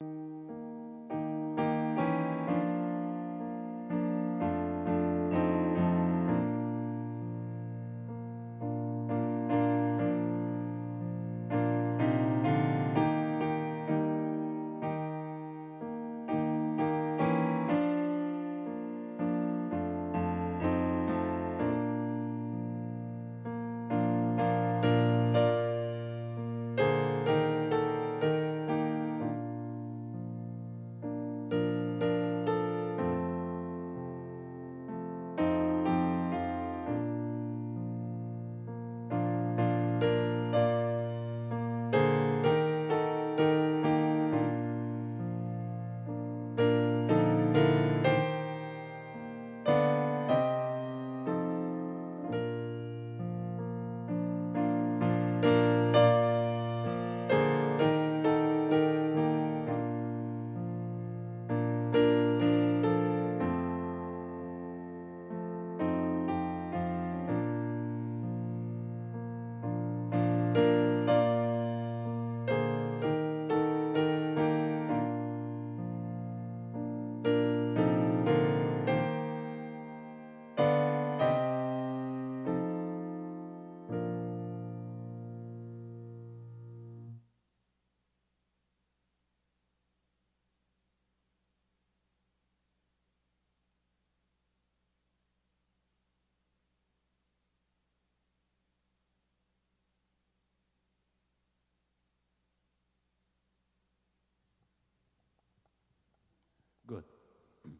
Good.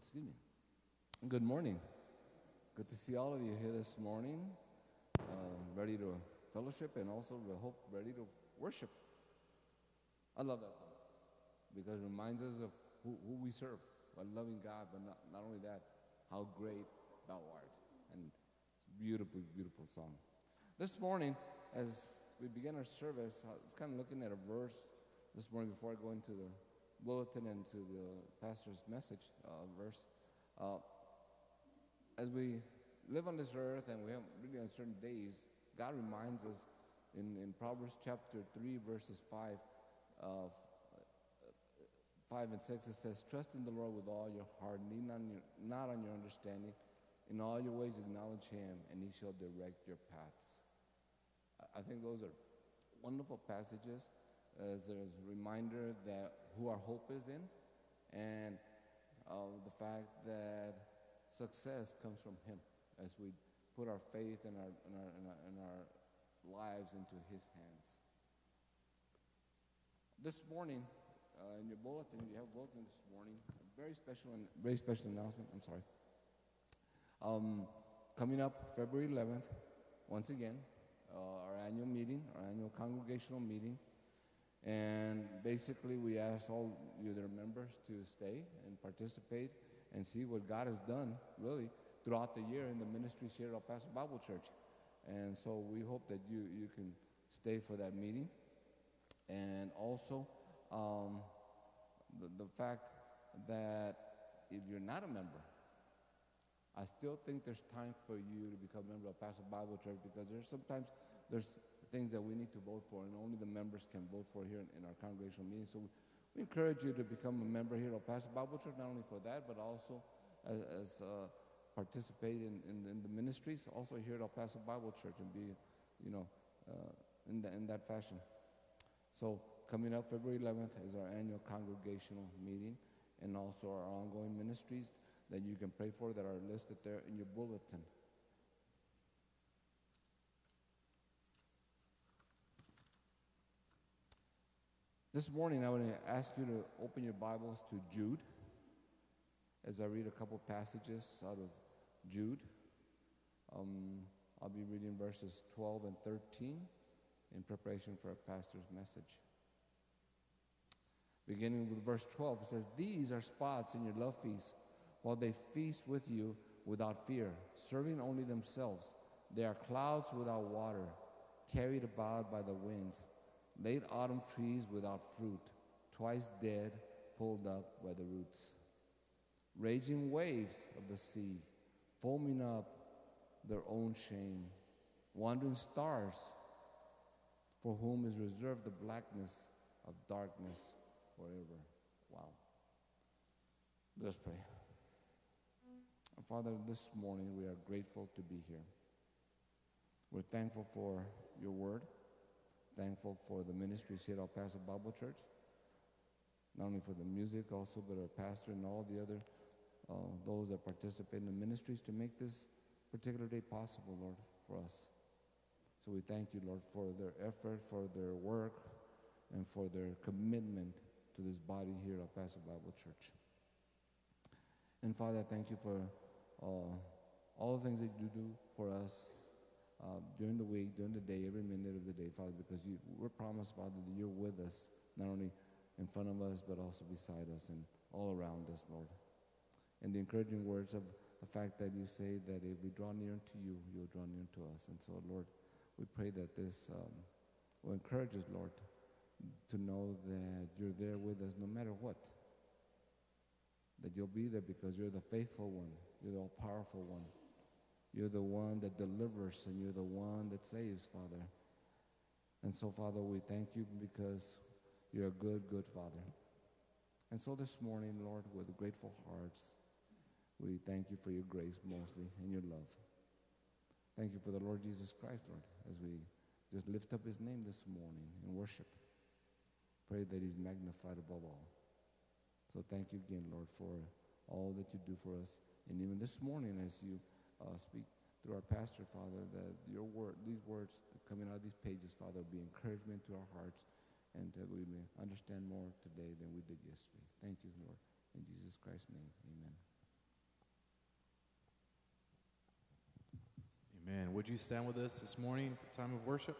Excuse me. Good morning. Good to see all of you here this morning, uh, ready to fellowship and also we hope ready to worship. I love that song because it reminds us of who, who we serve, a loving God, but not, not only that, how great thou art. And it's a beautiful, beautiful song. This morning, as we begin our service, I was kind of looking at a verse this morning before I go into the bulletin and to the pastor's message uh, verse. Uh, as we live on this earth and we have really uncertain days, God reminds us in, in Proverbs chapter 3, verses 5, uh, 5 and 6, it says, Trust in the Lord with all your heart, lean on your, not on your understanding. In all your ways acknowledge him, and he shall direct your paths. I think those are wonderful passages as a reminder that who our hope is in and uh, the fact that success comes from Him as we put our faith and our, and our, and our, and our lives into His hands. This morning, uh, in your bulletin, you have a bulletin this morning, a very special, very special announcement. I'm sorry. Um, coming up February 11th, once again, uh, our annual meeting, our annual congregational meeting. And basically, we ask all you that members to stay and participate and see what God has done, really, throughout the year in the ministries here at El Paso Bible Church. And so we hope that you, you can stay for that meeting. And also, um, the, the fact that if you're not a member, I still think there's time for you to become a member of Paso Bible Church because there's sometimes there's things that we need to vote for, and only the members can vote for here in, in our congregational meeting. So we, we, encourage you to become a member here at Paso Bible Church, not only for that, but also as, as uh, participate in, in, in, the ministries, also here at El Paso Bible Church, and be, you know, uh, in, the, in that fashion. So coming up February 11th is our annual congregational meeting, and also our ongoing ministries that you can pray for that are listed there in your bulletin. This morning, I want to ask you to open your Bibles to Jude as I read a couple passages out of Jude. Um, I'll be reading verses 12 and 13 in preparation for a pastor's message. Beginning with verse 12, it says, These are spots in your love feast, while they feast with you without fear, serving only themselves. They are clouds without water, carried about by the winds late autumn trees without fruit, twice dead, pulled up by the roots. Raging waves of the sea, foaming up their own shame. Wandering stars, for whom is reserved the blackness of darkness forever. Wow. Let's pray. Father, this morning we are grateful to be here. We're thankful for your word, thankful for the ministries here at El Paso Bible Church, not only for the music, also, but our pastor and all the other uh, those that participate in the ministries to make this particular day possible, Lord, for us. So we thank you, Lord, for their effort, for their work, and for their commitment to this body here at El Paso Bible Church. And Father, I thank you for uh, all the things that you do for us uh, during the week, during the day, every minute of the day, Father, because you, we're promised, Father, that you're with us, not only in front of us, but also beside us and all around us, Lord and the encouraging words of the fact that you say that if we draw near to you, you'll draw near to us. And so, Lord, we pray that this um, will encourage us, Lord, to know that you're there with us no matter what. That you'll be there because you're the faithful one, you're the all powerful one. You're the one that delivers and you're the one that saves, Father. And so, Father, we thank you because you're a good, good Father. And so this morning, Lord, with grateful hearts, we thank you for your grace mostly and your love. Thank you for the Lord Jesus Christ, Lord, as we just lift up his name this morning in worship. Pray that he's magnified above all. So thank you again, Lord, for all that you do for us. And even this morning, as you uh, speak through our pastor, Father, that your word, these words coming out of these pages, Father, will be encouragement to our hearts and that we may understand more today than we did yesterday. Thank you, Lord. In Jesus Christ's name, amen. Amen. Would you stand with us this morning for time of worship?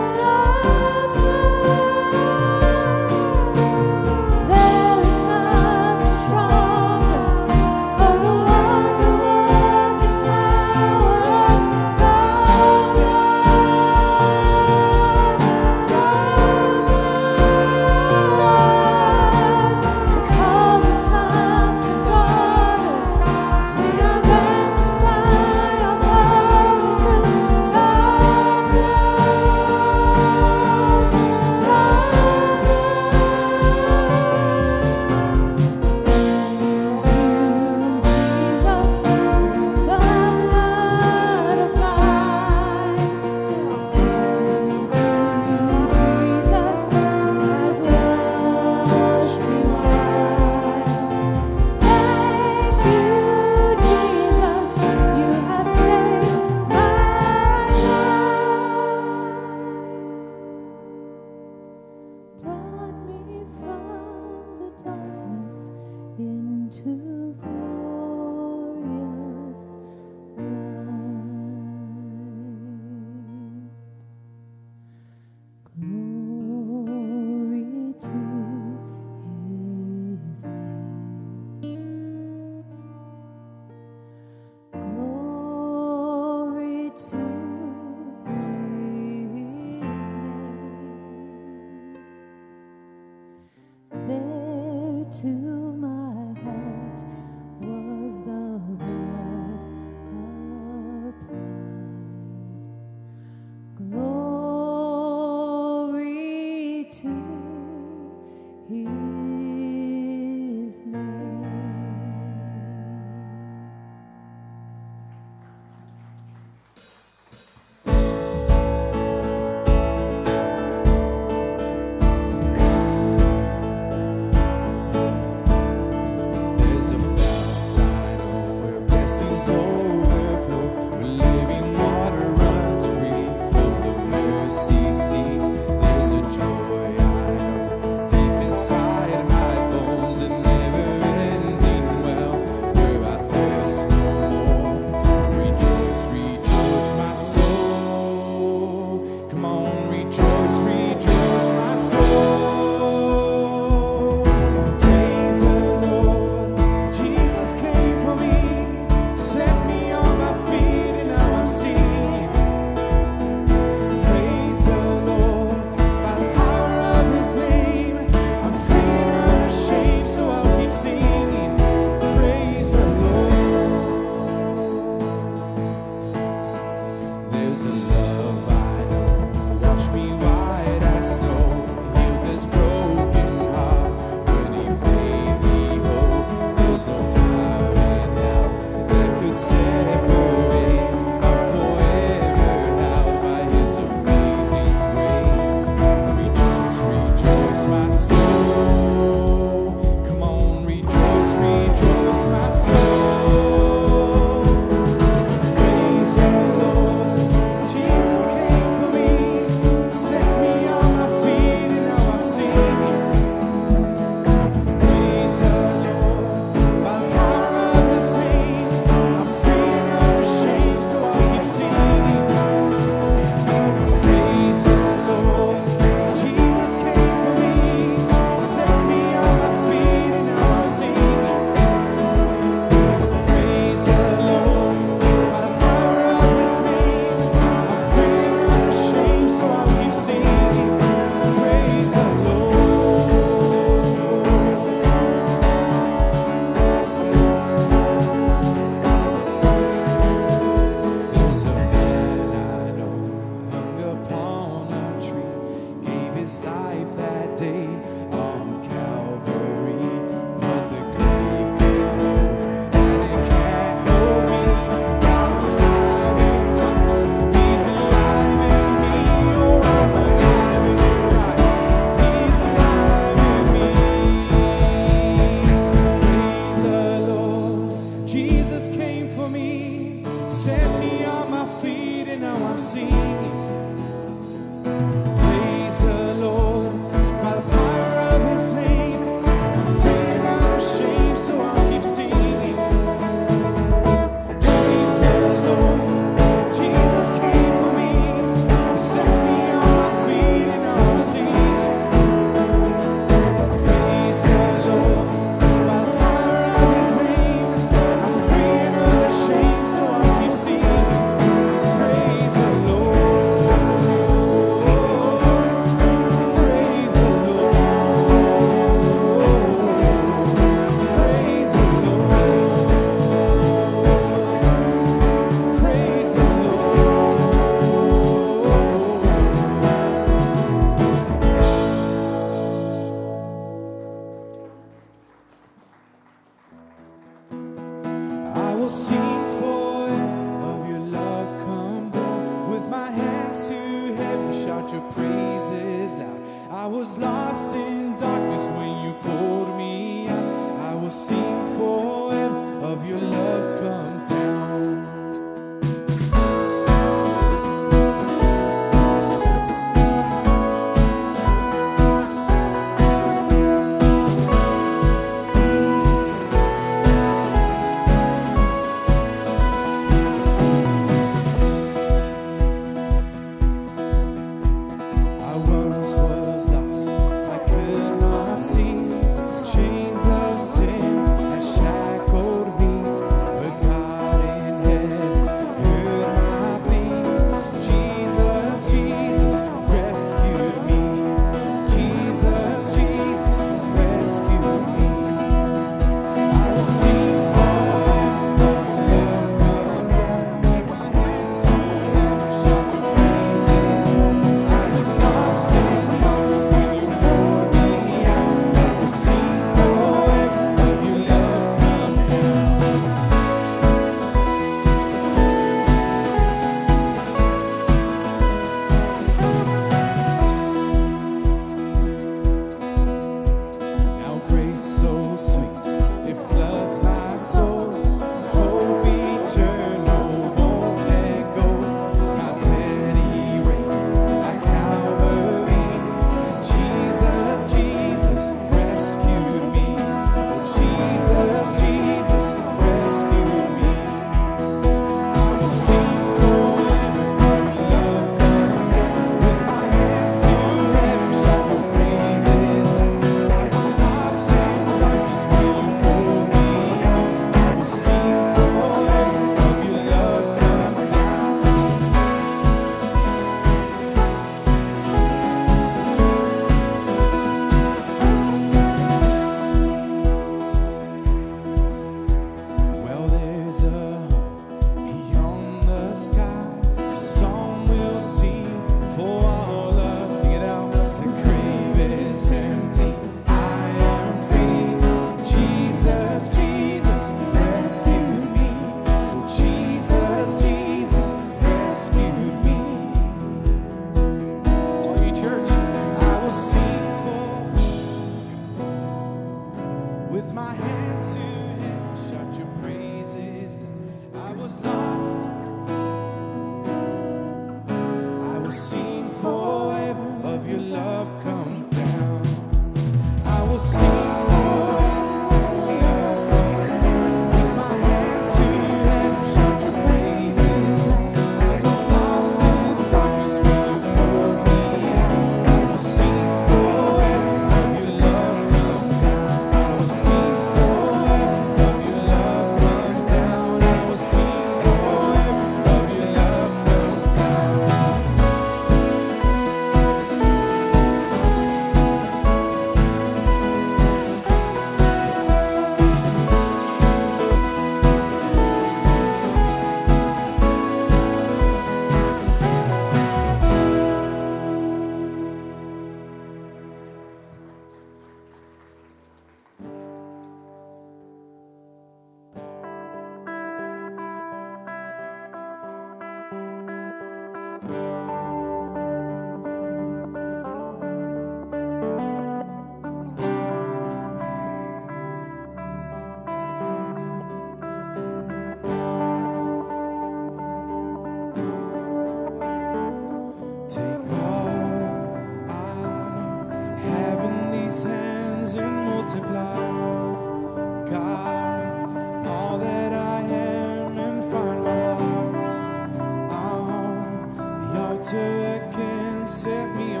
to again set me on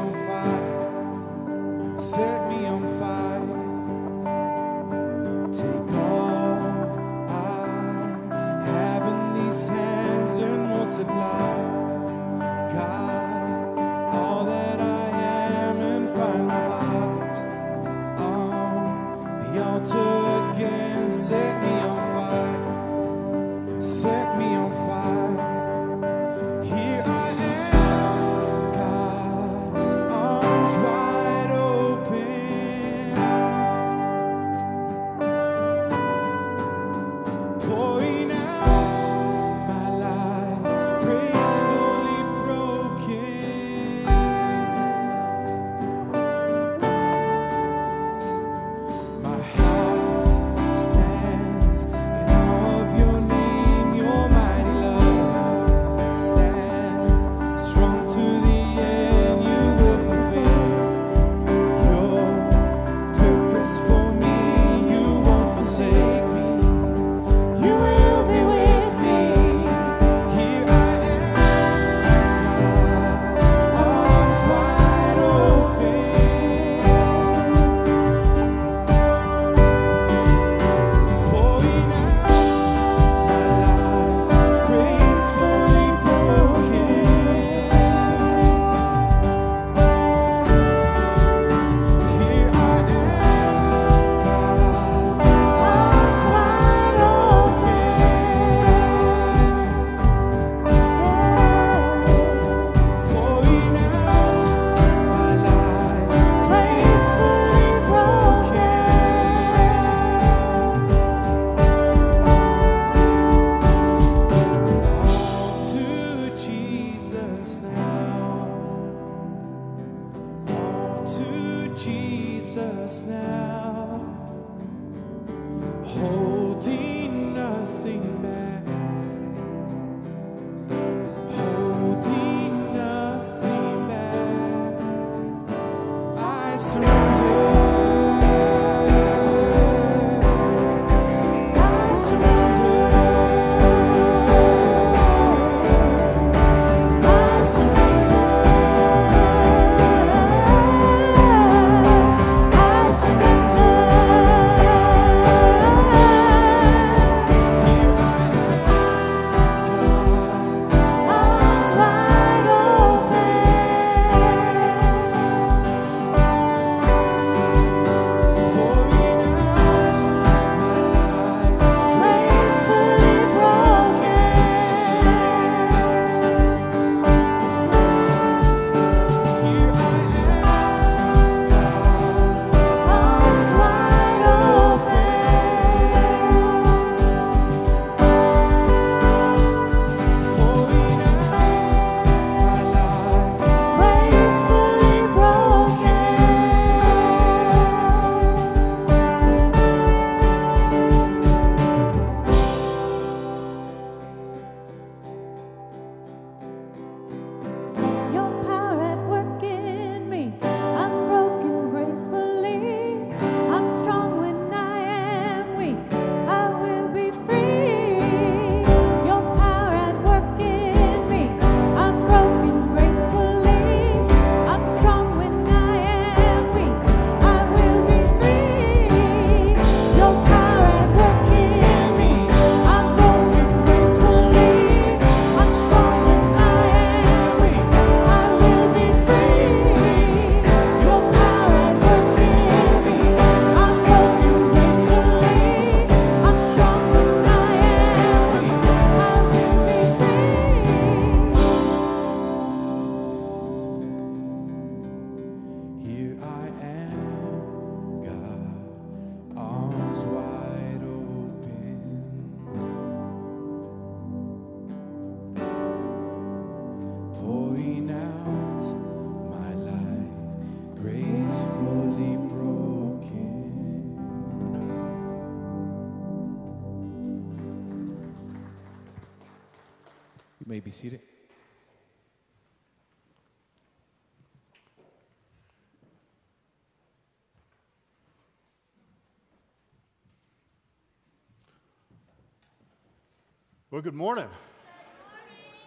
Well, good morning.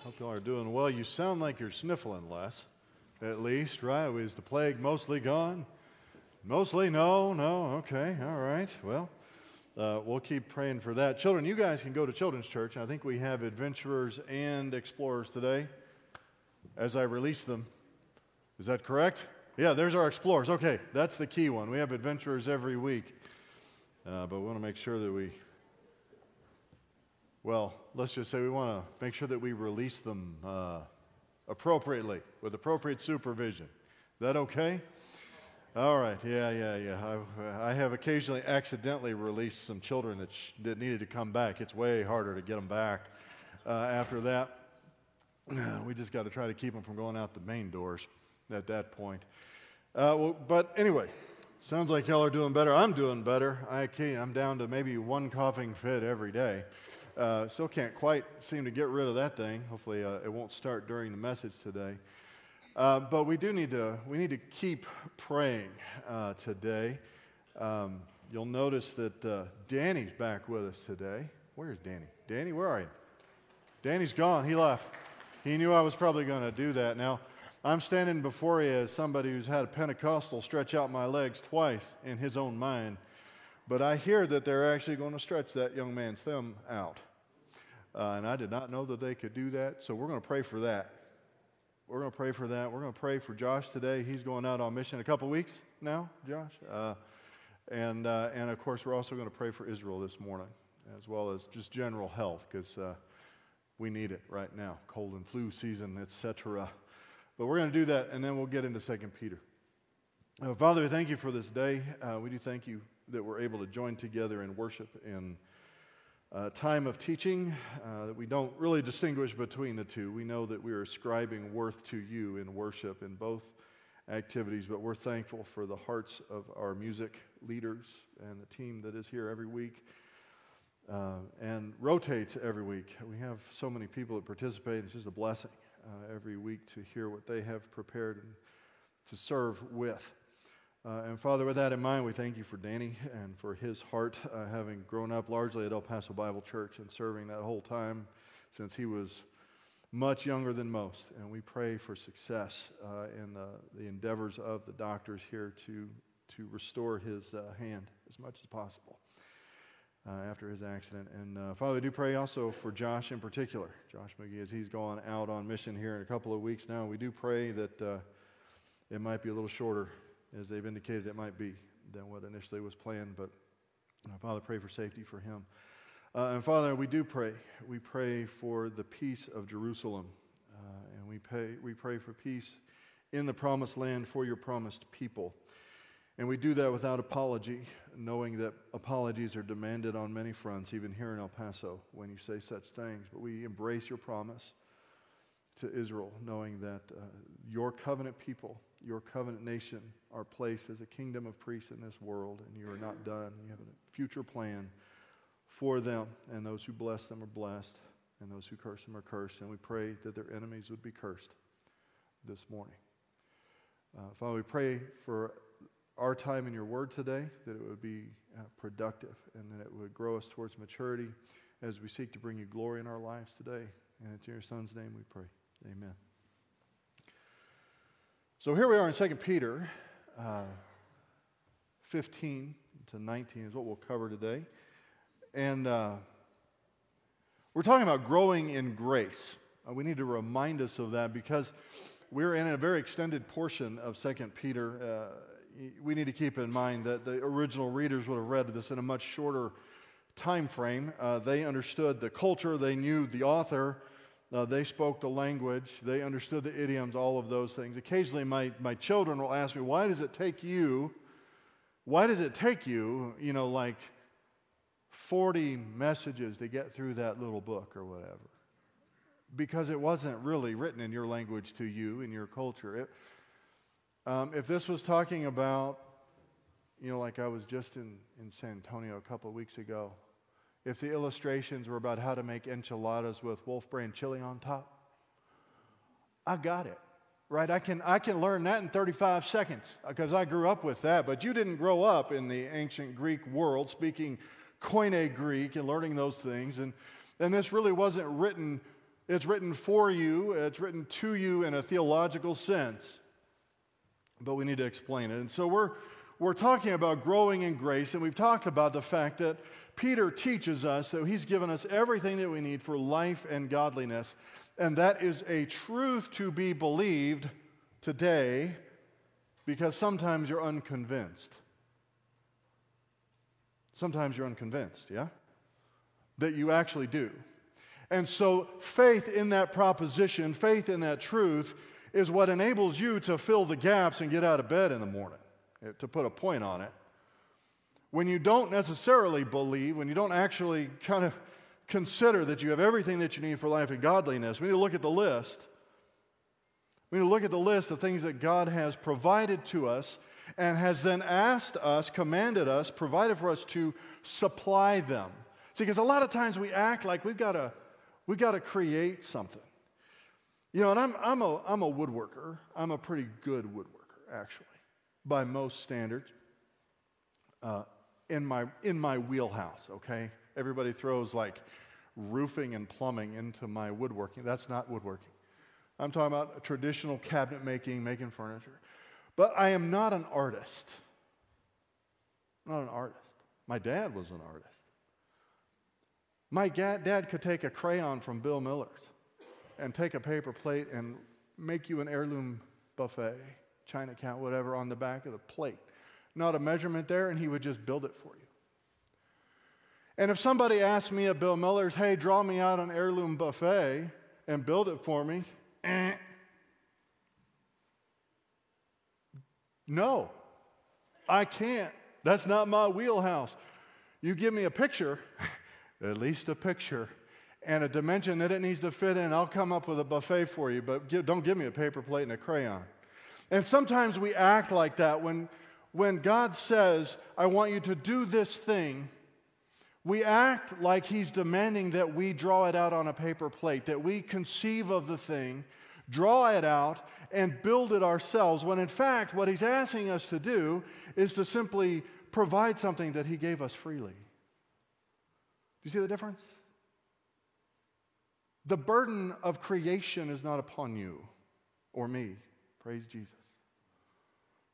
Hope y'all are doing well. You sound like you're sniffling less, at least, right? Is the plague mostly gone? Mostly, no, no. Okay, all right. Well, uh, we'll keep praying for that. Children, you guys can go to Children's Church. I think we have adventurers and explorers today as I release them. Is that correct? Yeah, there's our explorers. Okay, that's the key one. We have adventurers every week, uh, but we want to make sure that we well, let's just say we want to make sure that we release them uh, appropriately with appropriate supervision. Is that okay? All right. Yeah, yeah, yeah. I, I have occasionally accidentally released some children that, sh- that needed to come back. It's way harder to get them back uh, after that. We just got to try to keep them from going out the main doors at that point. Uh, well, but anyway, sounds like y'all are doing better. I'm doing better. I can't, I'm down to maybe one coughing fit every day. Uh, still can't quite seem to get rid of that thing. Hopefully, uh, it won't start during the message today. Uh, but we do need to we need to keep praying uh, today. Um, you'll notice that uh, Danny's back with us today. Where's Danny? Danny, where are you? Danny's gone. He left. He knew I was probably going to do that. Now, I'm standing before you as somebody who's had a Pentecostal stretch out my legs twice in his own mind but I hear that they're actually going to stretch that young man's thumb out. Uh, and I did not know that they could do that, so we're going to pray for that. We're going to pray for that. We're going to pray for Josh today. He's going out on mission a couple weeks now, Josh. Uh, and, uh, and of course, we're also going to pray for Israel this morning, as well as just general health, because uh, we need it right now cold and flu season, etc. But we're going to do that, and then we'll get into 2 Peter. Uh, Father, we thank you for this day. Uh, we do thank you that we're able to join together in worship in a time of teaching, uh, that we don't really distinguish between the two. We know that we are ascribing worth to you in worship in both activities, but we're thankful for the hearts of our music leaders and the team that is here every week. Uh, and rotates every week. We have so many people that participate. It's just a blessing uh, every week to hear what they have prepared and to serve with. Uh, and Father, with that in mind, we thank you for Danny and for his heart, uh, having grown up largely at El Paso Bible Church and serving that whole time since he was much younger than most. And we pray for success uh, in the, the, endeavors of the doctors here to, to restore his uh, hand as much as possible. Uh, after his accident. And uh, Father, I do pray also for Josh in particular, Josh McGee, as he's gone out on mission here in a couple of weeks now. We do pray that it might be a little shorter as they've indicated it might be than what initially was planned. But uh, Father, pray for safety for him. Uh, and Father, we do pray. We pray for the peace of Jerusalem. Uh, and we pray, we pray for peace in the promised land for your promised people. And we do that without apology, knowing that apologies are demanded on many fronts, even here in El Paso, when you say such things. But we embrace your promise to Israel, knowing that uh, your covenant people, your covenant nation, are placed as a kingdom of priests in this world, and you are not done. You have a future plan for them, and those who bless them are blessed, and those who curse them are cursed. And we pray that their enemies would be cursed this morning. Uh, Father, we pray for our time in your word today, that it would be uh, productive and that it would grow us towards maturity as we seek to bring you glory in our lives today. And it's in your son's name we pray. Amen. So here we are in 2 Peter uh, 15 to 19 is what we'll cover today. And uh, we're talking about growing in grace. Uh, we need to remind us of that because we're in a very extended portion of 2 Peter. Uh, we need to keep in mind that the original readers would have read this in a much shorter time frame. Uh, they understood the culture, they knew the author, uh, they spoke the language, they understood the idioms, all of those things. Occasionally, my, my children will ask me, Why does it take you? Why does it take you, you know, like 40 messages to get through that little book or whatever? Because it wasn't really written in your language to you, in your culture. It, um, if this was talking about, you know, like I was just in, in San Antonio a couple of weeks ago, if the illustrations were about how to make enchiladas with Wolf Brand chili on top? I got it, right? I can, I can learn that in 35 seconds because I grew up with that. But you didn't grow up in the ancient Greek world speaking Koine Greek and learning those things. And, and this really wasn't written, it's written for you, it's written to you in a theological sense. But we need to explain it. And so we're, we're talking about growing in grace, and we've talked about the fact that Peter teaches us that he's given us everything that we need for life and godliness. And that is a truth to be believed today because sometimes you're unconvinced. Sometimes you're unconvinced, yeah? That you actually do. And so, faith in that proposition, faith in that truth, is what enables you to fill the gaps and get out of bed in the morning, Uh, to put a point on it. When you don't necessarily believe, when you don't actually kind of consider that you have everything that you need for life and godliness, we need to look at the list. We need to look at the list of things that God has provided to us and has then asked us, commanded us, provided for us to supply them. See, because a lot of times we act like we've got to, we've got to create something. You know, and I'm, I'm, a, I'm a woodworker. I'm a pretty good woodworker, actually, by most standards, uh, in, my, in my wheelhouse, okay? Everybody throws like roofing and plumbing into my woodworking. That's not woodworking. I'm talking about traditional cabinet making, making furniture. But I am not an artist. I'm not an artist. My dad was an artist. My dad could take a crayon from Bill Miller's and take a paper plate and make you an heirloom buffet, china cat, whatever, on the back of the plate. Not a measurement there, and he would just build it for you. And if somebody asked me at Bill Miller's, hey, draw me out an heirloom buffet and build it for me, eh. No, I can't. That's not my wheelhouse. You give me a picture, at least a picture, and a dimension that it needs to fit in, I'll come up with a buffet for you, but give, don't give me a paper plate and a crayon. And sometimes we act like that when, when God says, I want you to do this thing we act like he's demanding that we draw it out on a paper plate, that we conceive of the thing, draw it out, and build it ourselves, when in fact, what he's asking us to do is to simply provide something that he gave us freely. Do you see the difference? The burden of creation is not upon you or me. Praise Jesus.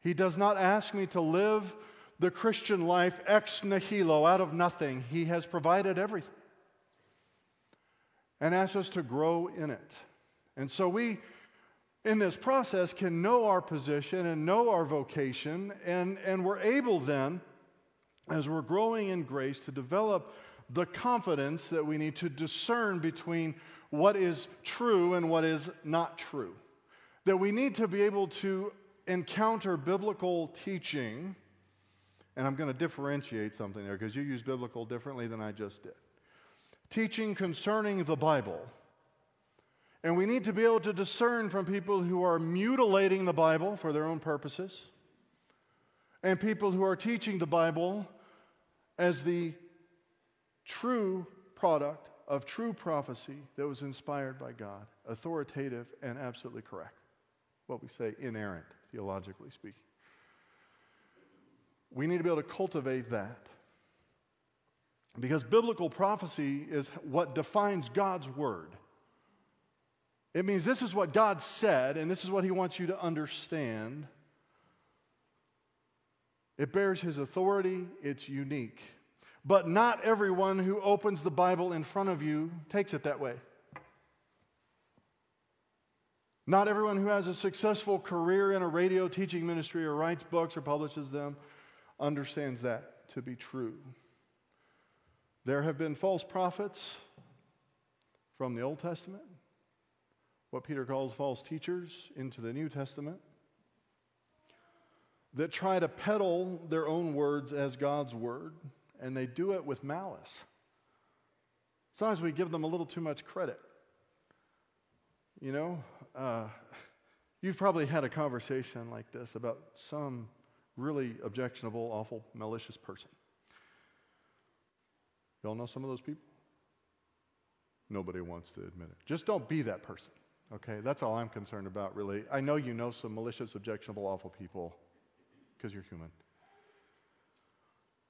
He does not ask me to live the Christian life ex nihilo, out of nothing. He has provided everything and asks us to grow in it. And so we, in this process, can know our position and know our vocation, and, and we're able then, as we're growing in grace, to develop the confidence that we need to discern between what is true and what is not true. That we need to be able to encounter biblical teaching and I'm going to differentiate something there because you use biblical differently than I just did. Teaching concerning the Bible. And we need to be able to discern from people who are mutilating the Bible for their own purposes and people who are teaching the Bible as the true product of true prophecy that was inspired by God, authoritative and absolutely correct. What we say, inerrant, theologically speaking. We need to be able to cultivate that. Because biblical prophecy is what defines God's word. It means this is what God said, and this is what He wants you to understand. It bears His authority, it's unique. But not everyone who opens the Bible in front of you takes it that way. Not everyone who has a successful career in a radio teaching ministry or writes books or publishes them understands that to be true. There have been false prophets from the Old Testament, what Peter calls false teachers into the New Testament, that try to peddle their own words as God's word, and they do it with malice. Sometimes we give them a little too much credit. You know, uh, you've probably had a conversation like this about some really objectionable, awful, malicious person. Y'all know some of those people? Nobody wants to admit it. Just don't be that person, okay? That's all I'm concerned about, really. I know you know some malicious, objectionable, awful people because you're human.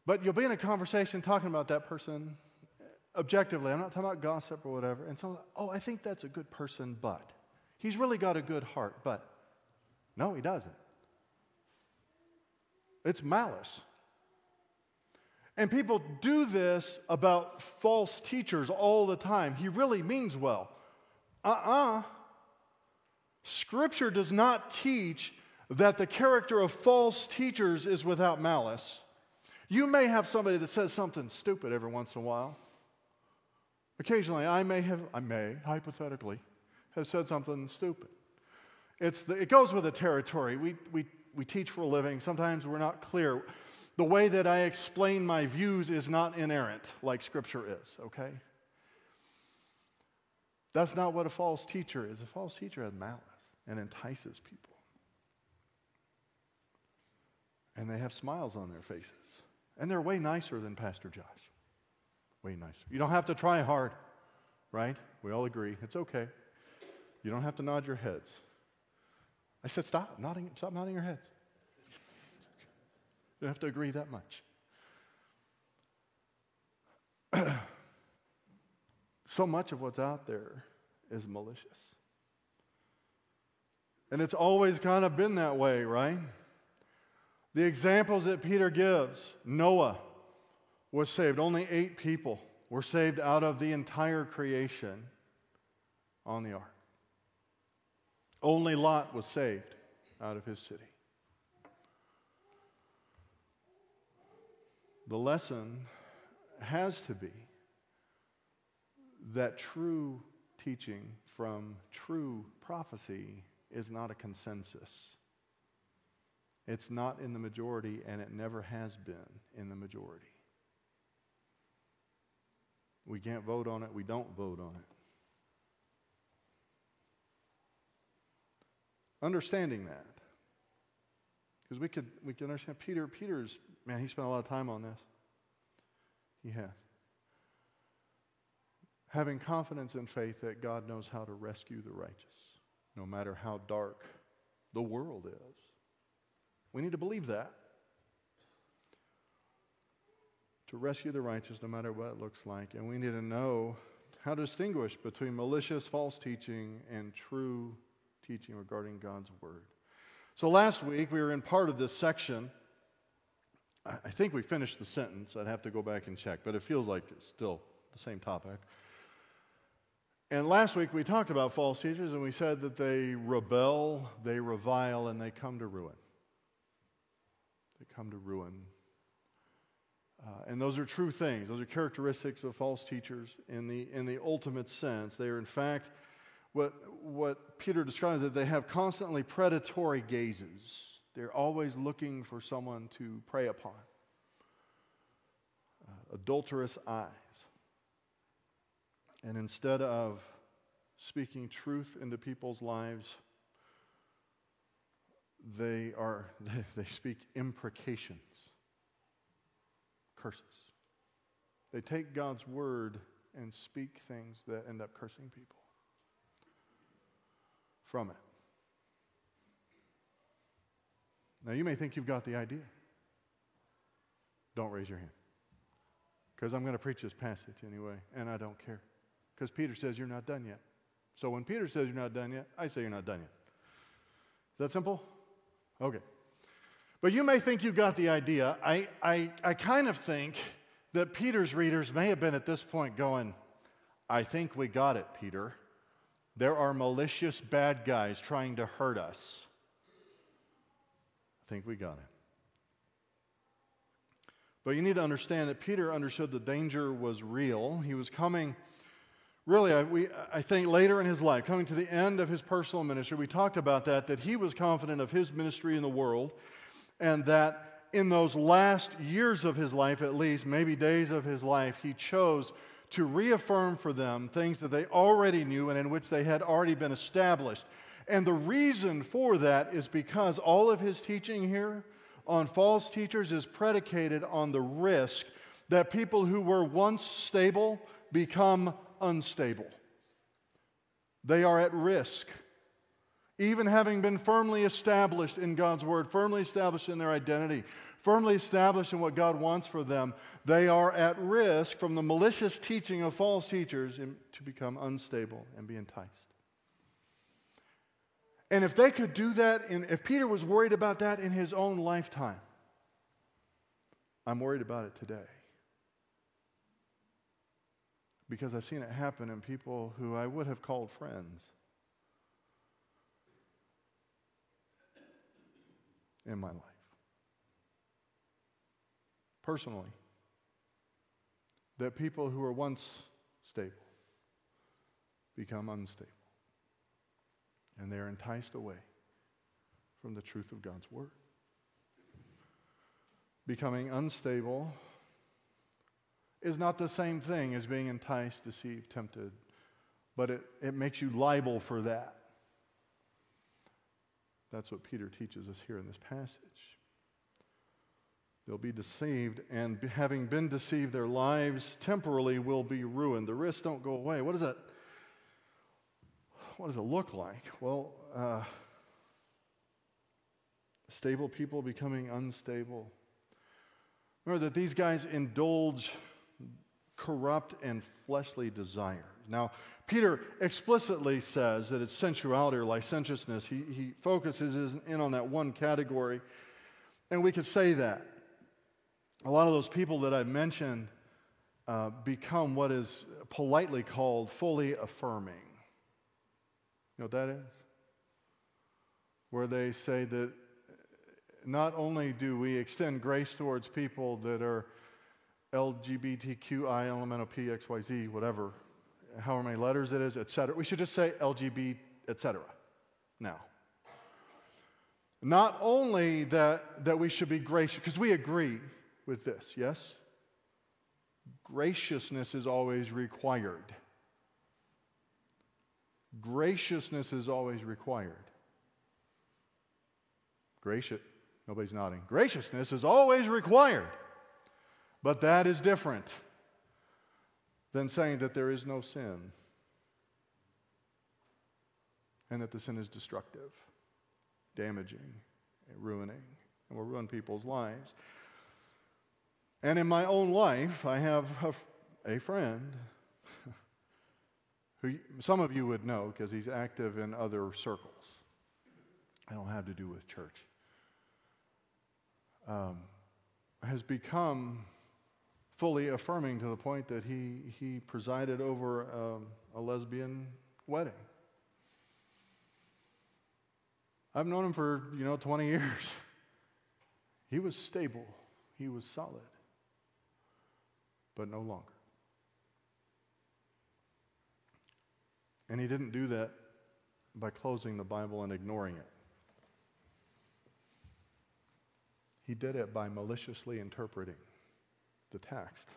But you'll be in a conversation talking about that person objectively. I'm not talking about gossip or whatever. And so, oh, I think that's a good person, but he's really got a good heart, but no, he doesn't. It's malice. And people do this about false teachers all the time. He really means well. Uh uh Scripture does not teach that the character of false teachers is without malice. You may have somebody that says something stupid every once in a while. Occasionally, I may have, I may, hypothetically, have said something stupid. It's the, it goes with the territory. We, we, we teach for a living. Sometimes we're not clear. The way that I explain my views is not inerrant like Scripture is, okay? That's not what a false teacher is. A false teacher has malice and entices people. And they have smiles on their faces. And they're way nicer than Pastor Josh. Way nicer. You don't have to try hard, right? We all agree. It's okay. You don't have to nod your heads. I said, stop nodding, stop nodding your heads. You don't have to agree that much. so much of what's out there is malicious. And it's always kind of been that way, right? The examples that Peter gives Noah was saved, only eight people were saved out of the entire creation on the ark. Only Lot was saved out of his city. The lesson has to be that true teaching from true prophecy is not a consensus. It's not in the majority, and it never has been in the majority. We can't vote on it, we don't vote on it. Understanding that. Because we could, we could understand Peter, Peter's, man, he spent a lot of time on this. He has. Having confidence and faith that God knows how to rescue the righteous, no matter how dark the world is. We need to believe that. To rescue the righteous, no matter what it looks like. And we need to know how to distinguish between malicious, false teaching and true teaching regarding God's Word. So last week, we were in part of this section. I think we finished the sentence. I'd have to go back and check, but it feels like it's still the same topic. And last week, we talked about false teachers, and we said that they rebel, they revile, and they come to ruin. They come to ruin. Uh, and those are true things. Those are characteristics of false teachers in the, in the ultimate sense. They are, in fact, what, what Peter describes that they have constantly predatory gazes. They're always looking for someone to prey upon. Uh, adulterous eyes. And instead of speaking truth into people's lives, they, are, they speak imprecations, curses. They take God's word and speak things that end up cursing people from it. Now, you may think you've got the idea. Don't raise your hand. Because I'm going to preach this passage anyway, and I don't care. Because Peter says you're not done yet. So when Peter says you're not done yet, I say you're not done yet. Is that simple? Okay. But you may think you got the idea. I, I, I kind of think that Peter's readers may have been at this point going, I think we got it, Peter. There are malicious bad guys trying to hurt us. I think we got it. But you need to understand that Peter understood the danger was real. He was coming, really, I, we, I think later in his life, coming to the end of his personal ministry. We talked about that, that he was confident of his ministry in the world, and that in those last years of his life, at least, maybe days of his life, he chose to reaffirm for them things that they already knew and in which they had already been established. And the reason for that is because all of his teaching here on false teachers is predicated on the risk that people who were once stable become unstable. They are at risk. Even having been firmly established in God's Word, firmly established in their identity, firmly established in what God wants for them, they are at risk from the malicious teaching of false teachers to become unstable and be enticed. And if they could do that, in, if Peter was worried about that in his own lifetime, I'm worried about it today. Because I've seen it happen in people who I would have called friends. In my life. Personally, that people who were once stable become unstable and they're enticed away from the truth of God's Word. Becoming unstable is not the same thing as being enticed, deceived, tempted, but it, it makes you liable for that. That's what Peter teaches us here in this passage. They'll be deceived, and having been deceived, their lives temporarily will be ruined. The risks don't go away. What does that what does it look like? Well, uh, stable people becoming unstable. Remember that these guys indulge corrupt and fleshly desires. Now, Peter explicitly says that it's sensuality or licentiousness. He, he focuses in on that one category, and we could say that. A lot of those people that I mentioned uh, become what is politely called fully affirming. You know what that is? Where they say that not only do we extend grace towards people that are LGBTQI, LMNOP, X, Y, Z, whatever, however many letters it is, et cetera. We should just say LGBT, et cetera, now. Not only that, that we should be gracious, because we agree with this, yes? Graciousness is always required. Graciousness is always required. Gracious, nobody's nodding. Graciousness is always required. But that is different than saying that there is no sin and that the sin is destructive, damaging, ruining, and will ruin people's lives. And in my own life, I have a, a friend who some of you would know because he's active in other circles. I don't have to do with church. Um, has become fully affirming to the point that he, he presided over um, a lesbian wedding. I've known him for, you know, 20 years. he was stable, he was solid, but no longer. And he didn't do that by closing the Bible and ignoring it. He did it by maliciously interpreting the text.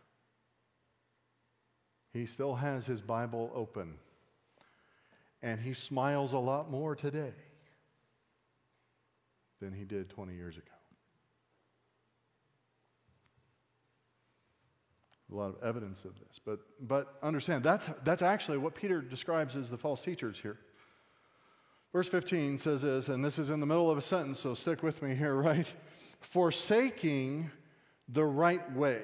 He still has his Bible open, and he smiles a lot more today than he did 20 years ago. a lot of evidence of this. But, but understand, that's, that's actually what Peter describes as the false teachers here. Verse 15 says this, and this is in the middle of a sentence, so stick with me here, right? Forsaking the right way.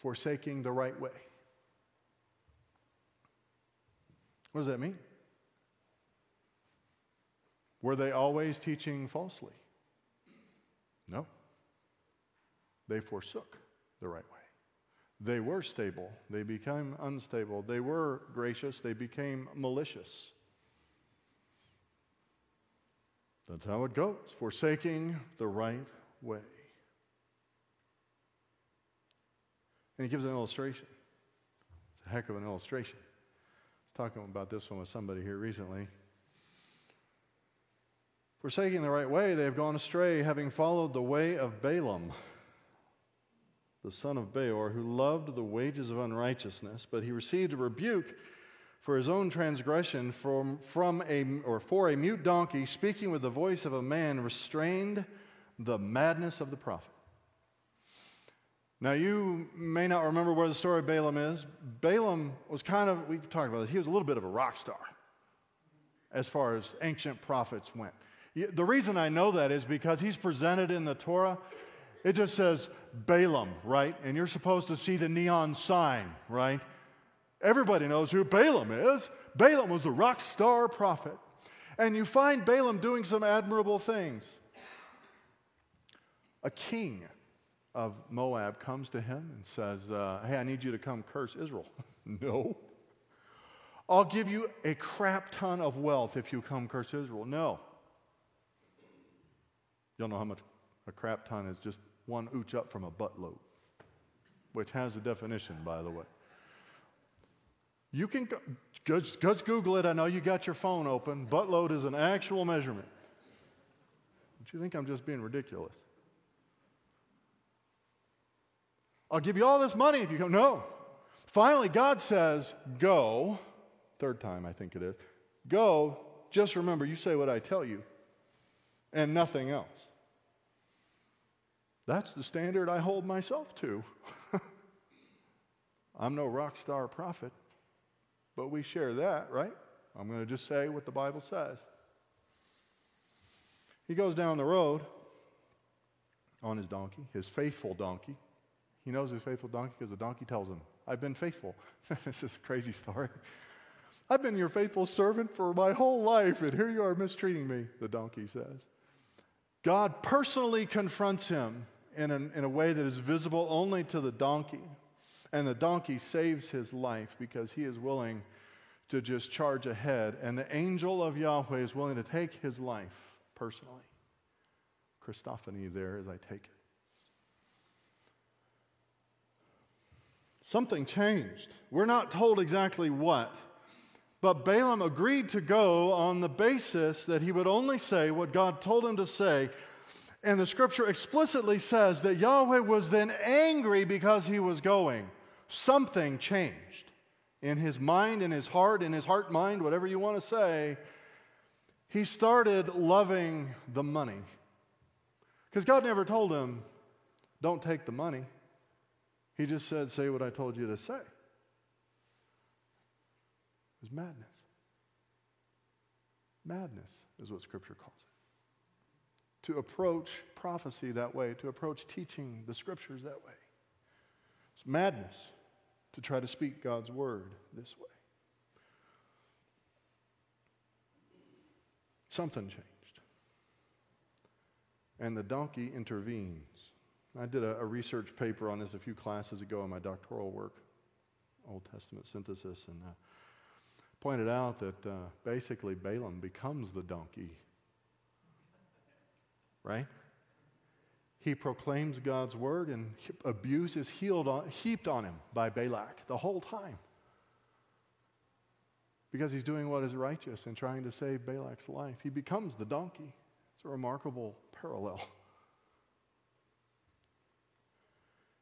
Forsaking the right way. What does that mean? Were they always teaching falsely? No. They forsook the right way. They were stable, they became unstable. They were gracious, they became malicious. That's how it goes, forsaking the right way. And he gives an illustration. It's a heck of an illustration. I was talking about this one with somebody here recently. Forsaking the right way, they have gone astray, having followed the way of Balaam the son of Beor, who loved the wages of unrighteousness, but he received a rebuke for his own transgression from, from a, or for a mute donkey, speaking with the voice of a man, restrained the madness of the prophet. Now, you may not remember where the story of Balaam is. Balaam was kind of, we've talked about this, he was a little bit of a rock star as far as ancient prophets went. The reason I know that is because he's presented in the Torah. It just says Balaam, right? And you're supposed to see the neon sign, right? Everybody knows who Balaam is. Balaam was a rock star prophet. And you find Balaam doing some admirable things. A king of Moab comes to him and says, uh, Hey, I need you to come curse Israel. no. I'll give you a crap ton of wealth if you come curse Israel. No. You'll know how much a crap ton is just one ooch up from a buttload, which has a definition, by the way. You can just, just Google it. I know you got your phone open. Buttload is an actual measurement. Don't you think I'm just being ridiculous? I'll give you all this money if you come. No. Finally, God says, Go. Third time, I think it is. Go. Just remember, you say what I tell you and nothing else. That's the standard I hold myself to. I'm no rock star prophet, but we share that, right? I'm going to just say what the Bible says. He goes down the road on his donkey, his faithful donkey. He knows his faithful donkey because the donkey tells him, I've been faithful. this is a crazy story. I've been your faithful servant for my whole life, and here you are mistreating me, the donkey says. God personally confronts him in, an, in a way that is visible only to the donkey. And the donkey saves his life because he is willing to just charge ahead. And the angel of Yahweh is willing to take his life personally. Christophany there as I take it. Something changed. We're not told exactly what. But Balaam agreed to go on the basis that he would only say what God told him to say. And the scripture explicitly says that Yahweh was then angry because he was going. Something changed in his mind, in his heart, in his heart mind, whatever you want to say. He started loving the money. Because God never told him, don't take the money. He just said, say what I told you to say is madness. Madness is what Scripture calls it. To approach prophecy that way, to approach teaching the Scriptures that way. It's madness to try to speak God's word this way. Something changed. And the donkey intervenes. I did a, a research paper on this a few classes ago in my doctoral work, Old Testament synthesis, and uh, pointed out that uh, basically Balaam becomes the donkey. Right? He proclaims God's word, and abuse is on, heaped on him by Balak the whole time. Because he's doing what is righteous and trying to save Balak's life. He becomes the donkey. It's a remarkable parallel.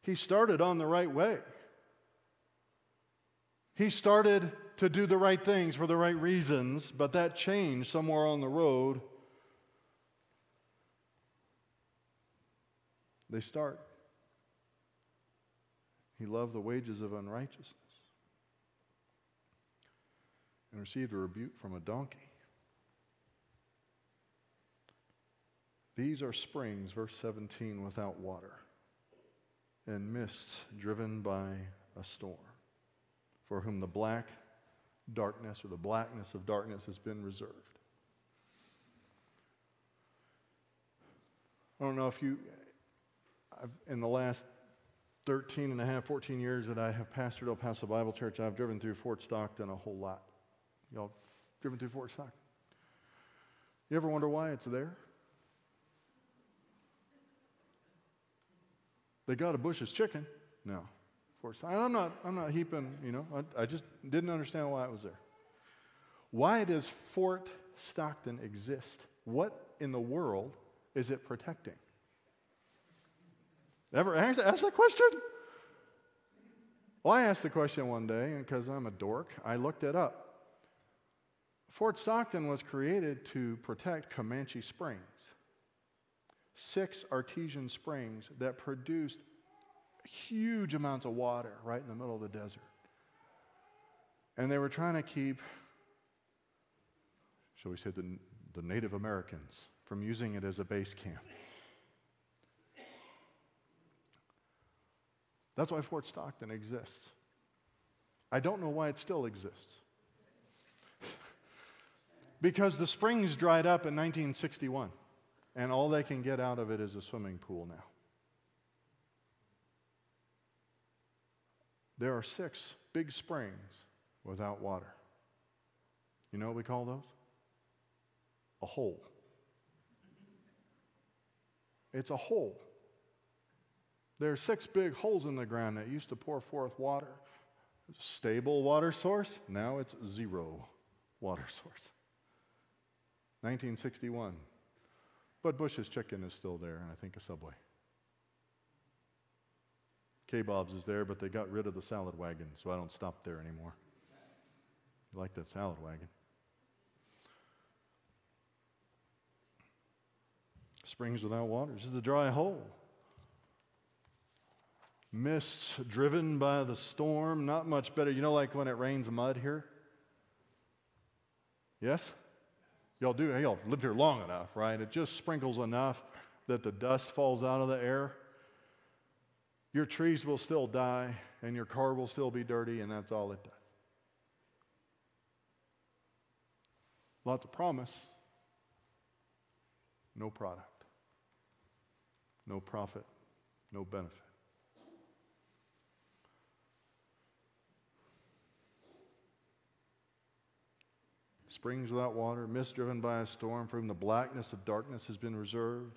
He started on the right way. He started to do the right things for the right reasons, but that changed somewhere on the road. They start. He loved the wages of unrighteousness and received a rebuke from a donkey. These are springs, verse 17, without water, and mists driven by a storm, for whom the black darkness or the blackness of darkness has been reserved. I don't know if you, I've, in the last 13 and a half, 14 years that I have pastored El Paso Bible Church, I've driven through Fort Stockton a whole lot. Y'all driven through Fort Stockton? You ever wonder why it's there? They got a Bush's chicken. No. Fort Stockton. I'm not, I'm not heaping, you know, I, I just didn't understand why it was there. Why does Fort Stockton exist? What in the world is it protecting? Ever asked that question? Well, I asked the question one day, and because I'm a dork, I looked it up. Fort Stockton was created to protect Comanche Springs, six artesian springs that produced huge amounts of water right in the middle of the desert. And they were trying to keep, shall we say, the, the Native Americans from using it as a base camp. That's why Fort Stockton exists. I don't know why it still exists. because the springs dried up in 1961, and all they can get out of it is a swimming pool now. There are six big springs without water. You know what we call those? A hole. It's a hole. There are six big holes in the ground that used to pour forth water. Stable water source, now it's zero water source. 1961. But Bush's chicken is still there, and I think a subway. K Bob's is there, but they got rid of the salad wagon, so I don't stop there anymore. You like that salad wagon? Springs without water. This is a dry hole. Mists driven by the storm, not much better. You know, like when it rains mud here? Yes? Y'all do, y'all lived here long enough, right? It just sprinkles enough that the dust falls out of the air. Your trees will still die, and your car will still be dirty, and that's all it does. Lots of promise, no product, no profit, no benefit. Springs without water, mist driven by a storm, for whom the blackness of darkness has been reserved.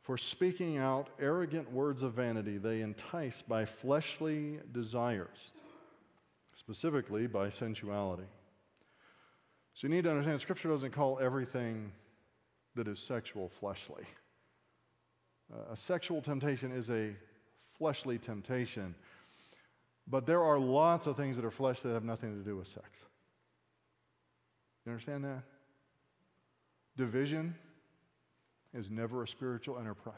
For speaking out arrogant words of vanity, they entice by fleshly desires, specifically by sensuality. So you need to understand Scripture doesn't call everything that is sexual fleshly. A sexual temptation is a fleshly temptation, but there are lots of things that are flesh that have nothing to do with sex. You understand that? Division is never a spiritual enterprise.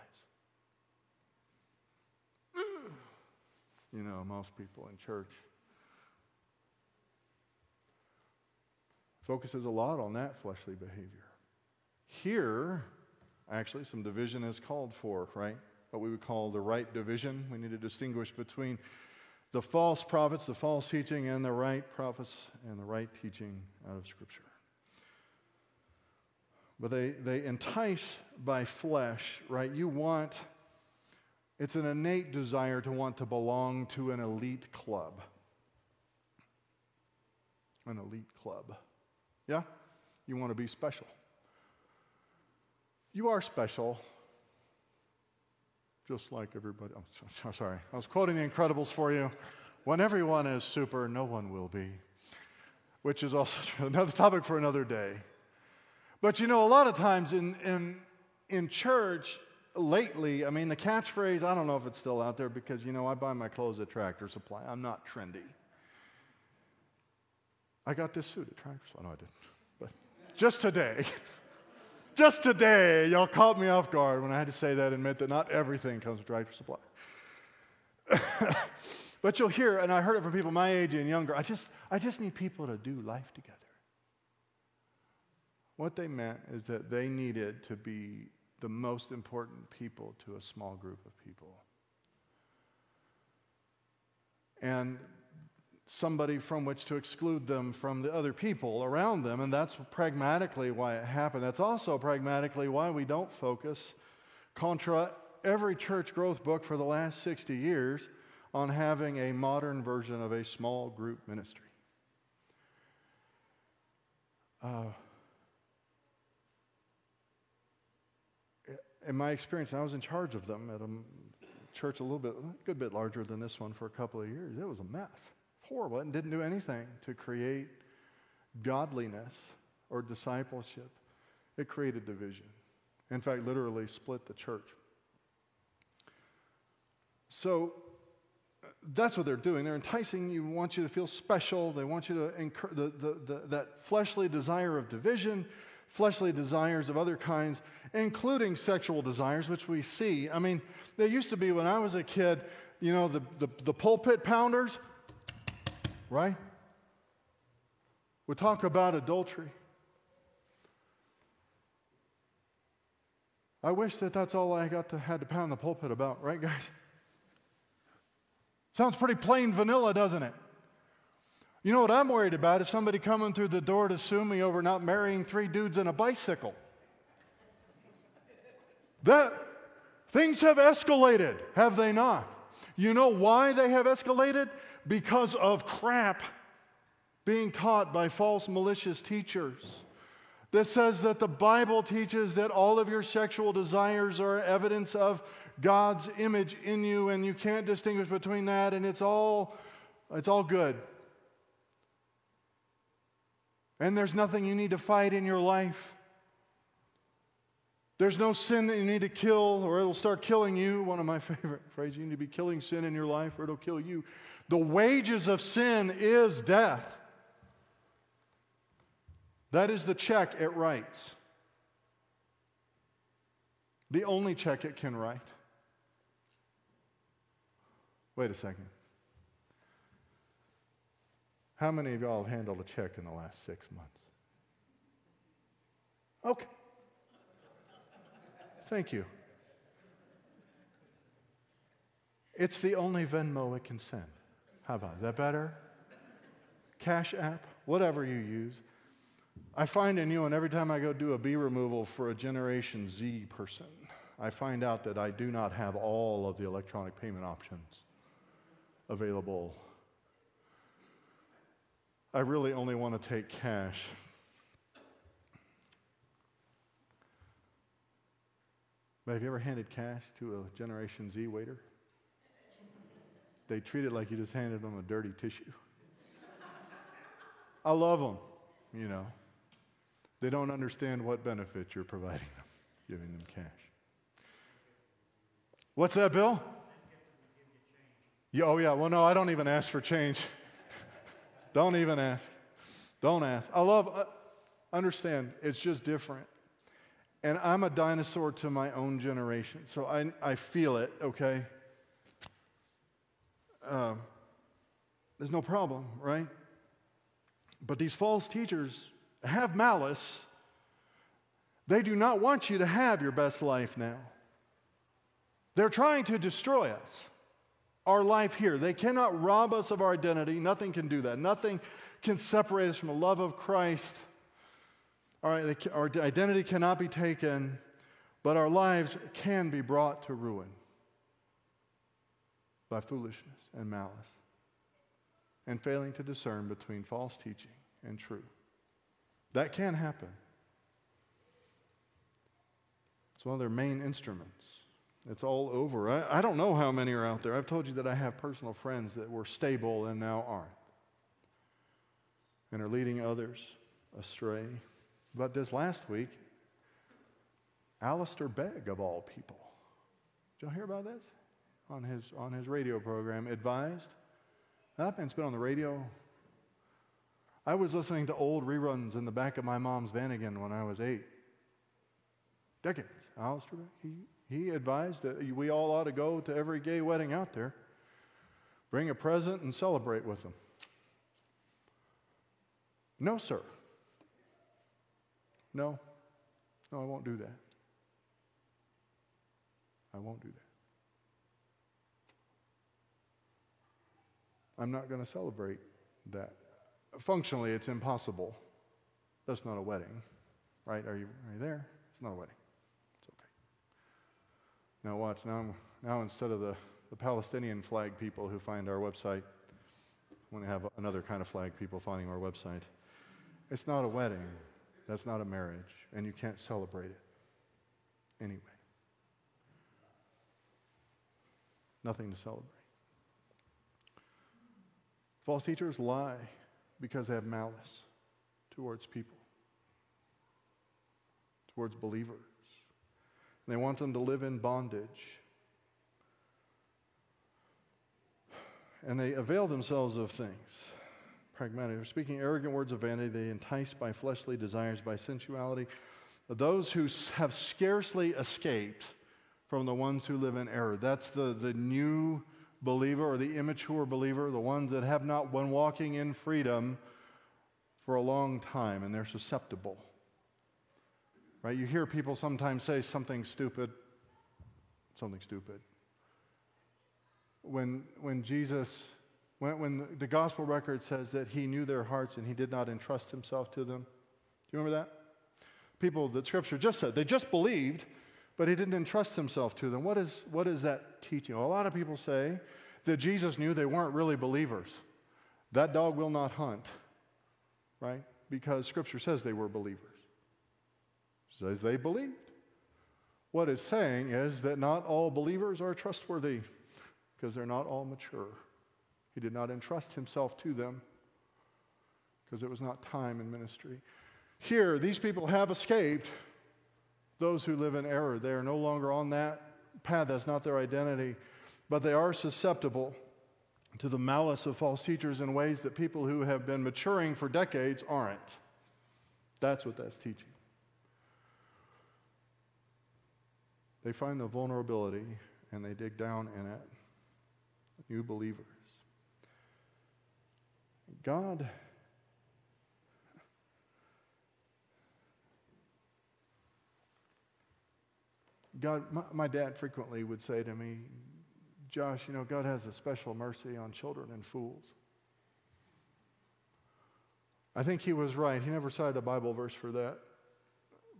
You know, most people in church focuses a lot on that fleshly behavior. Here, actually, some division is called for, right? What we would call the right division. We need to distinguish between the false prophets, the false teaching, and the right prophets and the right teaching out of Scripture. But they, they entice by flesh, right? You want, it's an innate desire to want to belong to an elite club. An elite club. Yeah? You want to be special. You are special, just like everybody. I'm so, sorry. I was quoting The Incredibles for you. When everyone is super, no one will be, which is also another topic for another day. But you know, a lot of times in, in, in church lately, I mean, the catchphrase, I don't know if it's still out there because, you know, I buy my clothes at Tractor Supply. I'm not trendy. I got this suit at Tractor Supply. No, I didn't. But just today, just today, y'all caught me off guard when I had to say that and admit that not everything comes with Tractor Supply. but you'll hear, and I heard it from people my age and younger, I just, I just need people to do life together. What they meant is that they needed to be the most important people to a small group of people. And somebody from which to exclude them from the other people around them. And that's pragmatically why it happened. That's also pragmatically why we don't focus, contra every church growth book for the last 60 years, on having a modern version of a small group ministry. Uh, in my experience, I was in charge of them at a church a little bit, a good bit larger than this one for a couple of years. It was a mess. Horrible. And didn't do anything to create godliness or discipleship. It created division. In fact, literally split the church. So that's what they're doing. They're enticing you, want you to feel special. They want you to incur the, the, the, that fleshly desire of division fleshly desires of other kinds, including sexual desires, which we see. I mean, there used to be when I was a kid, you know, the, the, the pulpit pounders, right? Would talk about adultery. I wish that that's all I got to had to pound the pulpit about, right, guys? Sounds pretty plain vanilla, doesn't it? You know what I'm worried about? If somebody coming through the door to sue me over not marrying three dudes in a bicycle. That things have escalated, have they not? You know why they have escalated? Because of crap being taught by false malicious teachers that says that the Bible teaches that all of your sexual desires are evidence of God's image in you and you can't distinguish between that and it's all it's all good. And there's nothing you need to fight in your life. There's no sin that you need to kill or it'll start killing you. One of my favorite phrases you need to be killing sin in your life or it'll kill you. The wages of sin is death. That is the check it writes. The only check it can write. Wait a second. How many of y'all have handled a check in the last six months? Okay. Thank you. It's the only Venmo it can send. How about is that better? Cash app, whatever you use. I find in you, and every time I go do a bee removal for a Generation Z person, I find out that I do not have all of the electronic payment options available. I really only want to take cash. But have you ever handed cash to a Generation Z waiter? They treat it like you just handed them a dirty tissue. I love them, you know. They don't understand what benefit you're providing them, giving them cash. What's that, Bill? Yeah, oh, yeah. Well, no, I don't even ask for change. Don't even ask. Don't ask. I love, uh, understand, it's just different. And I'm a dinosaur to my own generation, so I, I feel it, okay? Um, there's no problem, right? But these false teachers have malice. They do not want you to have your best life now. They're trying to destroy us, our life here. They cannot rob us of our identity. Nothing can do that. Nothing can separate us from the love of Christ. Right, our identity cannot be taken, but our lives can be brought to ruin by foolishness and malice and failing to discern between false teaching and true. That can happen. It's one of their main instruments. It's all over. I, I, don't know how many are out there. I've told you that I have personal friends that were stable and now aren't, and are leading others astray. But this last week, Alistair Begg, of all people, did y'all hear about this? On his, on his radio program, advised. That man's been on the radio I was listening to old reruns in the back of my mom's van again when I was eight. Decades. Alistair, he, he advised that we all ought to go to every gay wedding out there, bring a present, and celebrate with them. No, sir. No. No, I won't do that. I won't do that. I'm not going to celebrate that functionally, it's impossible. That's not a wedding, right? Are you, are you there? It's not a wedding. Now, watch. Now, now instead of the, the Palestinian flag people who find our website, when to have another kind of flag people finding our website, it's not a wedding. That's not a marriage. And you can't celebrate it anyway. Nothing to celebrate. False teachers lie because they have malice towards people, towards believers. They want them to live in bondage. And they avail themselves of things. Pragmatic. They're speaking arrogant words of vanity. They entice by fleshly desires, by sensuality. Those who have scarcely escaped from the ones who live in error. That's the, the new believer or the immature believer, the ones that have not been walking in freedom for a long time and they're susceptible. Right? You hear people sometimes say something stupid, something stupid. When, when Jesus, when, when the gospel record says that he knew their hearts and he did not entrust himself to them, do you remember that? People that scripture just said, they just believed, but he didn't entrust himself to them. What is, what is that teaching? Well, a lot of people say that Jesus knew they weren't really believers. That dog will not hunt, right? Because scripture says they were believers. Says they believed. What it's saying is that not all believers are trustworthy because they're not all mature. He did not entrust himself to them because it was not time in ministry. Here, these people have escaped those who live in error. They are no longer on that path, that's not their identity, but they are susceptible to the malice of false teachers in ways that people who have been maturing for decades aren't. That's what that's teaching. They find the vulnerability and they dig down in it. New believers. God God, my, my, dad frequently would say to me, Josh, you know, God has a special mercy on children and fools. I think he was right. He never cited a Bible verse for that.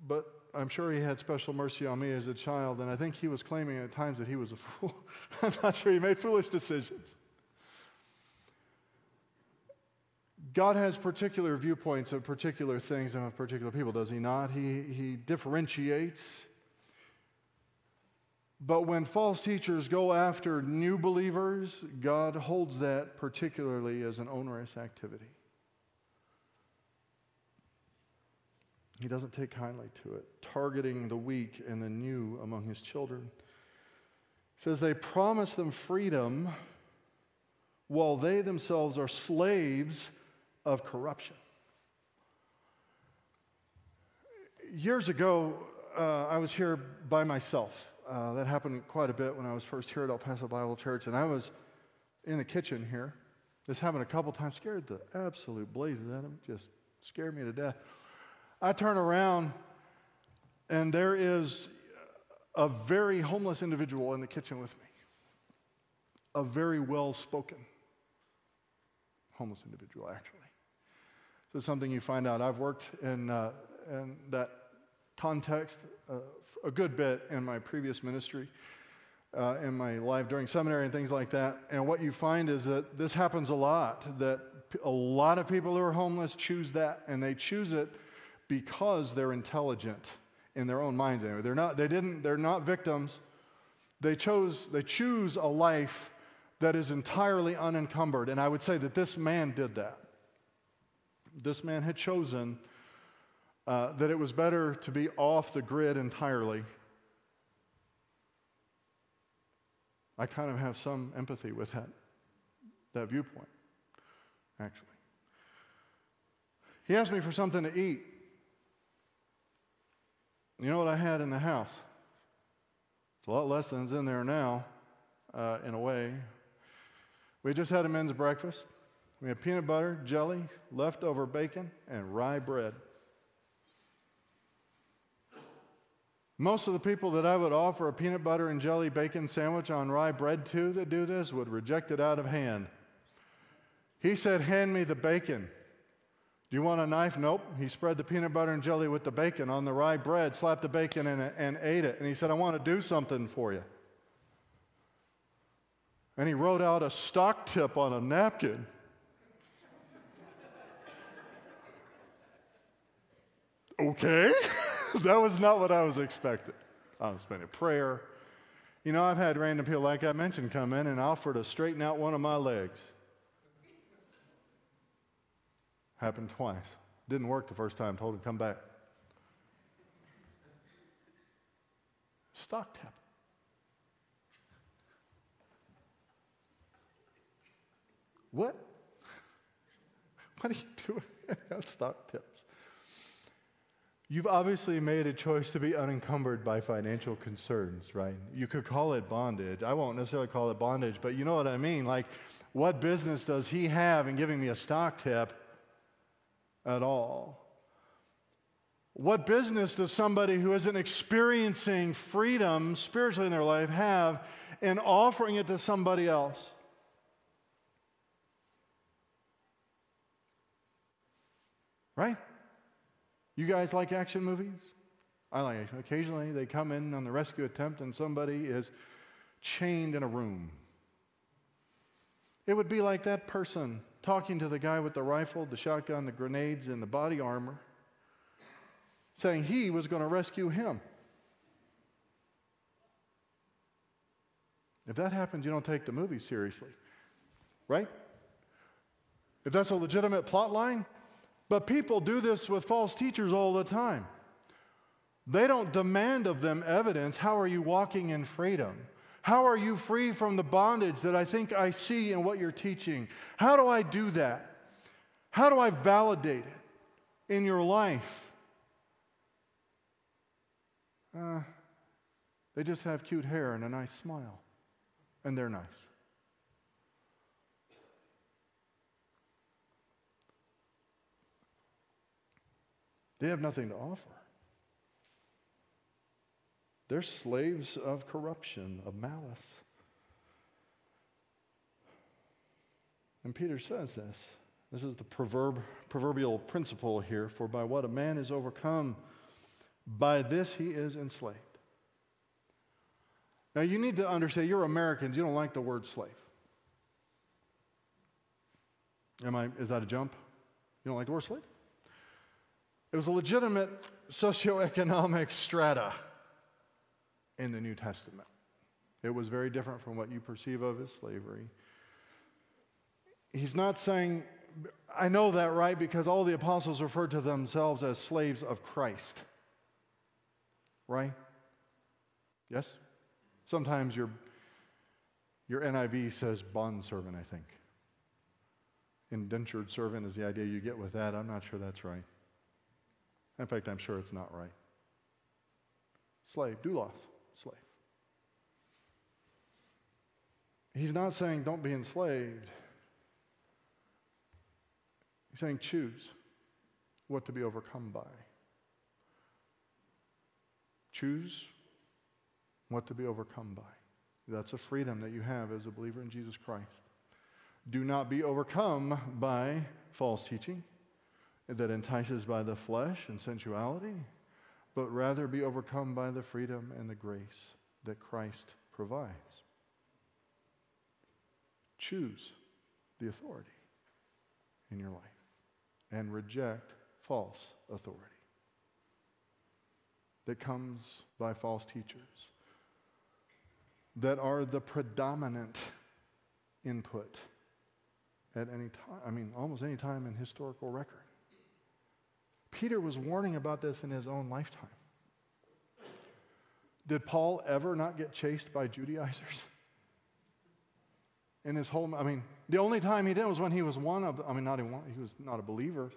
But I'm sure he had special mercy on me as a child, and I think he was claiming at times that he was a fool. I'm not sure he made foolish decisions. God has particular viewpoints of particular things and of particular people, does he not? He, he differentiates. But when false teachers go after new believers, God holds that particularly as an onerous activity. He doesn't take kindly to it, targeting the weak and the new among his children. Says they promise them freedom while they themselves are slaves of corruption. Years ago, uh, I was here by myself. Uh, that happened quite a bit when I was first here at El Paso Bible Church, and I was in the kitchen here. This happened a couple times, scared the absolute blazes out of me, just scared me to death. I turn around, and there is a very homeless individual in the kitchen with me, a very well spoken homeless individual, actually. This is something you find out. I've worked in, uh, in that context uh, a good bit in my previous ministry, uh, in my life during seminary and things like that. And what you find is that this happens a lot, that a lot of people who are homeless choose that, and they choose it because they're intelligent in their own minds anyway. They're not, they didn't, they're not victims. They chose, they choose a life that is entirely unencumbered. And I would say that this man did that. This man had chosen uh, that it was better to be off the grid entirely. I kind of have some empathy with that, that viewpoint, actually. He asked me for something to eat. You know what I had in the house? It's a lot less than is in there now, uh, in a way. We just had a men's breakfast. We had peanut butter, jelly, leftover bacon, and rye bread. Most of the people that I would offer a peanut butter and jelly bacon sandwich on rye bread to that do this would reject it out of hand. He said, Hand me the bacon. Do you want a knife? Nope. He spread the peanut butter and jelly with the bacon on the rye bread, slapped the bacon in it, and ate it. And he said, I want to do something for you. And he wrote out a stock tip on a napkin. okay. that was not what I was expecting. I was expecting prayer. You know, I've had random people, like I mentioned, come in and offer to straighten out one of my legs. Happened twice. Didn't work the first time. Told him come back. Stock tip. What? What are you doing? stock tips. You've obviously made a choice to be unencumbered by financial concerns, right? You could call it bondage. I won't necessarily call it bondage, but you know what I mean. Like, what business does he have in giving me a stock tip at all? What business does somebody who isn't experiencing freedom spiritually in their life have in offering it to somebody else? Right? You guys like action movies? I like action. Occasionally they come in on the rescue attempt and somebody is chained in a room. It would be like that person talking to the guy with the rifle, the shotgun, the grenades, and the body armor, saying he was going to rescue him. If that happens, you don't take the movie seriously, right? If that's a legitimate plot line, but people do this with false teachers all the time. They don't demand of them evidence. How are you walking in freedom? How are you free from the bondage that I think I see in what you're teaching? How do I do that? How do I validate it in your life? Uh, they just have cute hair and a nice smile, and they're nice. They have nothing to offer. They're slaves of corruption, of malice. And Peter says this. This is the proverb, proverbial principle here for by what a man is overcome, by this he is enslaved. Now you need to understand, you're Americans, you don't like the word slave. Am I, is that a jump? You don't like the word slave? It was a legitimate socioeconomic strata in the New Testament. It was very different from what you perceive of as slavery. He's not saying, I know that, right? Because all the apostles referred to themselves as slaves of Christ. Right? Yes? Sometimes your, your NIV says bondservant, I think. Indentured servant is the idea you get with that. I'm not sure that's right. In fact, I'm sure it's not right. Slave, doulos, slave. He's not saying don't be enslaved. He's saying choose what to be overcome by. Choose what to be overcome by. That's a freedom that you have as a believer in Jesus Christ. Do not be overcome by false teaching that entices by the flesh and sensuality, but rather be overcome by the freedom and the grace that Christ provides. Choose the authority in your life and reject false authority that comes by false teachers that are the predominant input at any time, I mean, almost any time in historical record. Peter was warning about this in his own lifetime. Did Paul ever not get chased by Judaizers? In his whole, I mean, the only time he did was when he was one of, I mean, not even one, he was not a believer.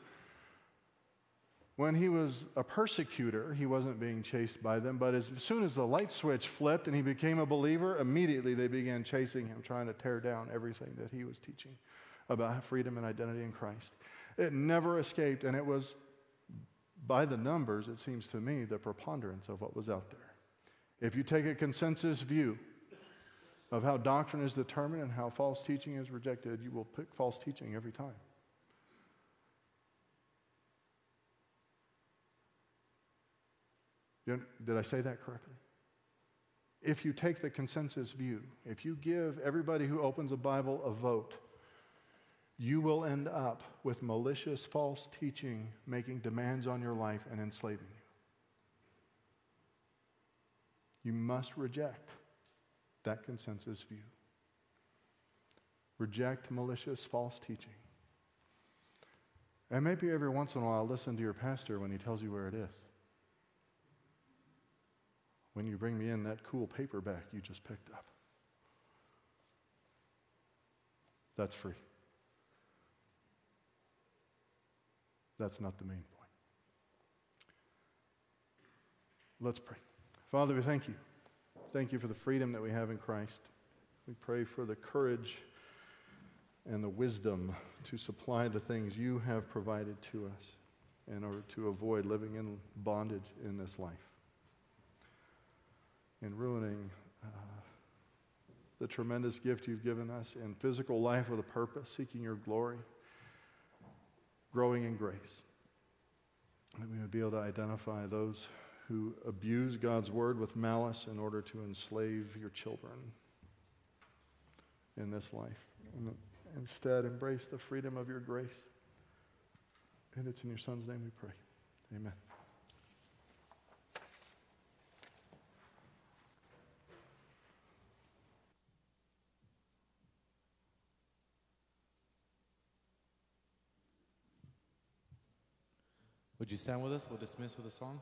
When he was a persecutor, he wasn't being chased by them, but as soon as the light switch flipped and he became a believer, immediately they began chasing him, trying to tear down everything that he was teaching about freedom and identity in Christ. It never escaped, and it was by the numbers, it seems to me, the preponderance of what was out there. If you take a consensus view of how doctrine is determined and how false teaching is rejected, you will pick false teaching every time. Did I say that correctly? If you take the consensus view, if you give everybody who opens a Bible a vote, you will end up with malicious false teaching making demands on your life and enslaving you. You must reject that consensus view. Reject malicious false teaching. And maybe every once in a while, listen to your pastor when he tells you where it is. When you bring me in that cool paperback you just picked up. That's free. That's not the main point. Let's pray. Father, we thank you. Thank you for the freedom that we have in Christ. We pray for the courage and the wisdom to supply the things you have provided to us in order to avoid living in bondage in this life and ruining uh, the tremendous gift you've given us in physical life with a purpose, seeking your glory, growing in grace. That we would be able to identify those who abuse God's word with malice in order to enslave your children in this life. And instead, embrace the freedom of your grace. And it's in your Son's name we pray. Amen. Would you stand with us? We'll dismiss with a song.